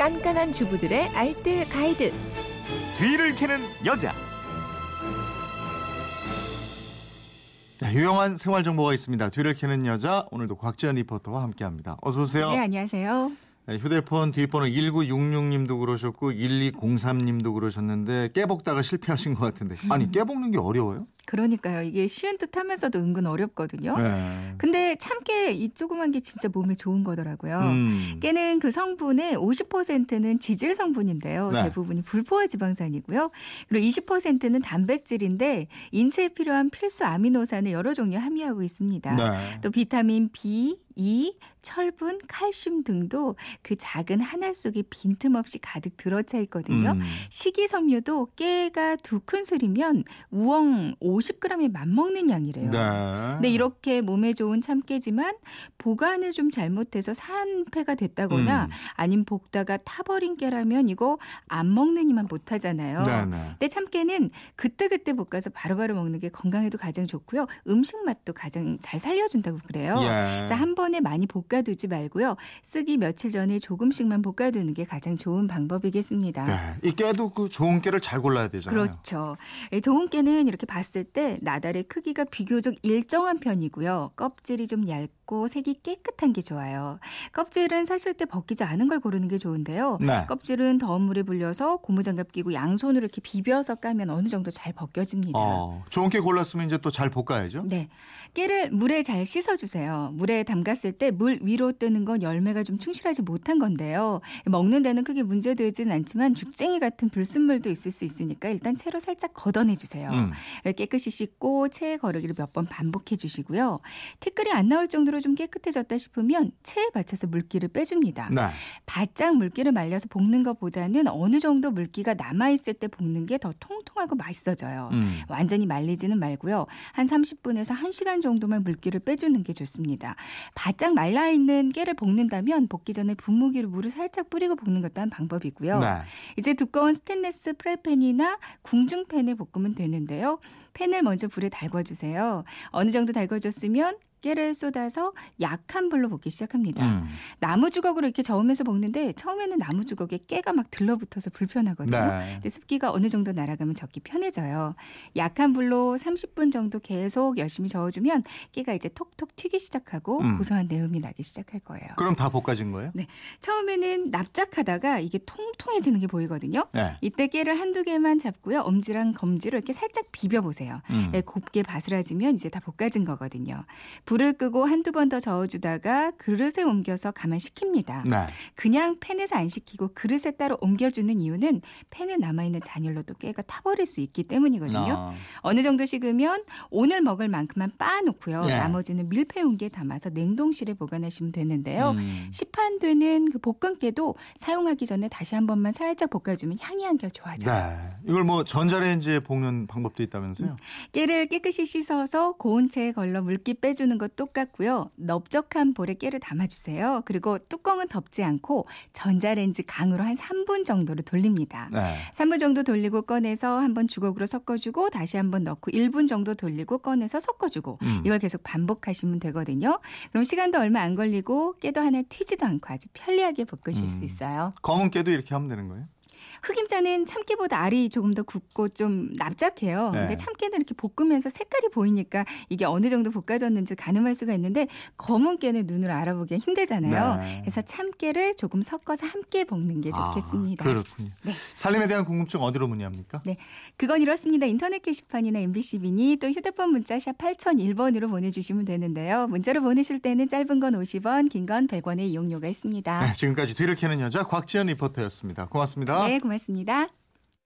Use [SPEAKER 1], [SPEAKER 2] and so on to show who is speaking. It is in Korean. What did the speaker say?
[SPEAKER 1] 깐깐한 주부들의 알뜰 가이드.
[SPEAKER 2] 뒤를 캐는 여자.
[SPEAKER 3] 네, 유용한 생활 정보가 있습니다. 뒤를 캐는 여자 오늘도 곽지연 리포터와 함께합니다. 어서 오세요.
[SPEAKER 4] 네, 안녕하세요.
[SPEAKER 3] 네, 휴대폰 뒷번호 1966님도 그러셨고 1203님도 그러셨는데 깨볶다가 실패하신 것 같은데 아니 깨볶는 게 어려워요?
[SPEAKER 4] 그러니까요. 이게 쉬운 듯 하면서도 은근 어렵거든요.
[SPEAKER 3] 네.
[SPEAKER 4] 근데 참깨 이 조그만 게 진짜 몸에 좋은 거더라고요.
[SPEAKER 3] 음.
[SPEAKER 4] 깨는 그 성분의 50%는 지질 성분인데요.
[SPEAKER 3] 네.
[SPEAKER 4] 대부분이 불포화 지방산이고요. 그리고 20%는 단백질인데 인체에 필요한 필수 아미노산을 여러 종류 함유하고 있습니다.
[SPEAKER 3] 네.
[SPEAKER 4] 또 비타민 B, E, 철분, 칼슘 등도 그 작은 한 알 속에 빈틈없이 가득 들어차 있거든요.
[SPEAKER 3] 음.
[SPEAKER 4] 식이섬유도 깨가 두 큰술이면 우엉 50g에 맞먹는 양이래요.
[SPEAKER 3] 네.
[SPEAKER 4] 근데 이렇게 몸에 좋은 참깨지만 보관을 좀 잘못해서 산패가 됐다거나
[SPEAKER 3] 음.
[SPEAKER 4] 아니면 볶다가 타버린 깨라면 이거 안 먹느니만 못하잖아요.
[SPEAKER 3] 네, 네.
[SPEAKER 4] 근데 참깨는 그때그때 볶아서 바로바로 먹는 게 건강에도 가장 좋고요. 음식 맛도 가장 잘 살려준다고 그래요.
[SPEAKER 3] 예.
[SPEAKER 4] 그래서 한 번에 많이 볶아두지 말고요. 쓰기 며칠 전에 조금씩만 볶아두는 게 가장 좋은 방법이겠습니다.
[SPEAKER 3] 네. 이 깨도 그 좋은 깨를 잘 골라야 되잖아요.
[SPEAKER 4] 그렇죠. 예, 좋은 깨는 이렇게 봤을 때 나달의 크기가 비교적 일정한 편이고요. 껍질이 좀 얇고 색이 깨끗한 게 좋아요. 껍질은 사실 때 벗기지 않은 걸 고르는 게 좋은데요.
[SPEAKER 3] 네.
[SPEAKER 4] 껍질은 더운 물에 불려서 고무장갑 끼고 양손으로 이렇게 비벼서 까면 어느 정도 잘 벗겨집니다.
[SPEAKER 3] 어, 좋은 깨 골랐으면 이제 또 잘 볶아야죠.
[SPEAKER 4] 네. 깨를 물에 잘 씻어주세요. 물에 담갔을 때 물 위로 뜨는 건 열매가 좀 충실하지 못한 건데요. 먹는 데는 크게 문제되지는 않지만 죽쟁이 같은 불순물도 있을 수 있으니까 일단 채로 살짝 걷어내주세요.
[SPEAKER 3] 음.
[SPEAKER 4] 깨끗이 씻고 채 거르기를 몇 번 반복해 주시고요. 티끌이 안 나올 정도로 좀 깨끗해졌다 싶으면 체에 받쳐서 물기를 빼줍니다.
[SPEAKER 3] 네.
[SPEAKER 4] 바짝 물기를 말려서 볶는 것보다는 어느 정도 물기가 남아 있을 때 볶는 게 더 통통하고 맛있어져요.
[SPEAKER 3] 음.
[SPEAKER 4] 완전히 말리지는 말고요. 한 30분에서 1시간 정도만 물기를 빼주는 게 좋습니다. 바짝 말라 있는 깨를 볶는다면 볶기 전에 분무기로 물을 살짝 뿌리고 볶는 것도 한 방법이고요.
[SPEAKER 3] 네.
[SPEAKER 4] 이제 두꺼운 스테인레스 프라이팬이나 궁중팬에 볶으면 되는데요. 팬을 먼저 불에 달궈주세요. 어느 정도 달궈졌으면 깨를 쏟아서 약한 불로 볶기 시작합니다.
[SPEAKER 3] 음.
[SPEAKER 4] 나무 주걱으로 이렇게 저으면서 볶는데 처음에는 나무 주걱에 깨가 막 들러붙어서 불편하거든요.
[SPEAKER 3] 네.
[SPEAKER 4] 근데 습기가 어느 정도 날아가면 적기 편해져요. 약한 불로 30분 정도 계속 열심히 저어주면 깨가 이제 톡톡 튀기 시작하고
[SPEAKER 3] 음.
[SPEAKER 4] 고소한 내음이 나기 시작할 거예요.
[SPEAKER 3] 그럼 다 볶아진 거예요?
[SPEAKER 4] 처음에는 납작하다가 이게 통통해지는 게 보이거든요.
[SPEAKER 3] 네.
[SPEAKER 4] 이때 깨를 한두 개만 잡고요. 엄지랑 검지로 이렇게 살짝 비벼보세요.
[SPEAKER 3] 음.
[SPEAKER 4] 예, 곱게 바스라지면 이제 다 볶아진 거거든요. 불을 끄고 한두 번 더 저어주다가 그릇에 옮겨서 가만 식힙니다.
[SPEAKER 3] 네.
[SPEAKER 4] 그냥 팬에서 안 식히고 그릇에 따로 옮겨주는 이유는 팬에 남아있는 잔열로 또 깨가 타버릴 수 있기 때문이거든요.
[SPEAKER 3] 아.
[SPEAKER 4] 어느 정도 식으면 오늘 먹을 만큼만 빻아놓고요.
[SPEAKER 3] 예.
[SPEAKER 4] 나머지는 밀폐 용기에 담아서 냉동실에 보관하시면 되는데요.
[SPEAKER 3] 음.
[SPEAKER 4] 시판되는 그 볶음깨도 사용하기 전에 다시 한 번만 살짝 볶아주면 향이 한결 좋아져요.
[SPEAKER 3] 네. 이걸 뭐 전자레인지에 볶는 방법도 있다면서요?
[SPEAKER 4] 깨를 깨끗이 씻어서 고운 채에 걸러 물기 빼주는 것 똑같고요. 넓적한 볼에 깨를 담아주세요. 그리고 뚜껑은 덮지 않고 전자레인지 강으로 한 3분 정도를 돌립니다.
[SPEAKER 3] 네.
[SPEAKER 4] 3분 정도 돌리고 꺼내서 한번 주걱으로 섞어주고 다시 한번 넣고 1분 정도 돌리고 꺼내서 섞어주고
[SPEAKER 3] 음.
[SPEAKER 4] 이걸 계속 반복하시면 되거든요. 그럼 시간도 얼마 안 걸리고 깨도 하나 튀지도 않고 아주 편리하게 볶으실
[SPEAKER 3] 음.
[SPEAKER 4] 수 있어요.
[SPEAKER 3] 검은 깨도 이렇게 하면 되는 거예요?
[SPEAKER 4] 흑임자는 참깨보다 알이 조금 더 굵고 좀 납작해요.
[SPEAKER 3] 네.
[SPEAKER 4] 근데 참깨는 이렇게 볶으면서 색깔이 보이니까 이게 어느 정도 볶아졌는지 가늠할 수가 있는데 검은 깨는 눈으로 알아보기가 힘들잖아요.
[SPEAKER 3] 네.
[SPEAKER 4] 그래서 참깨를 조금 섞어서 함께 볶는 게 좋겠습니다.
[SPEAKER 3] 아, 그렇군요.
[SPEAKER 4] 네.
[SPEAKER 3] 살림에 대한 궁금증 어디로 문의합니까?
[SPEAKER 4] 네, 그건 이렇습니다. 인터넷 게시판이나 MBC 미니 또 휴대폰 문자 샵 8001번으로 보내주시면 되는데요. 문자로 보내실 때는 짧은 건 50원, 긴 건 100원의 이용료가 있습니다.
[SPEAKER 3] 네, 지금까지 뒤를 캐는 여자 곽지연 리포터였습니다. 고맙습니다.
[SPEAKER 4] 네, 고맙습니다.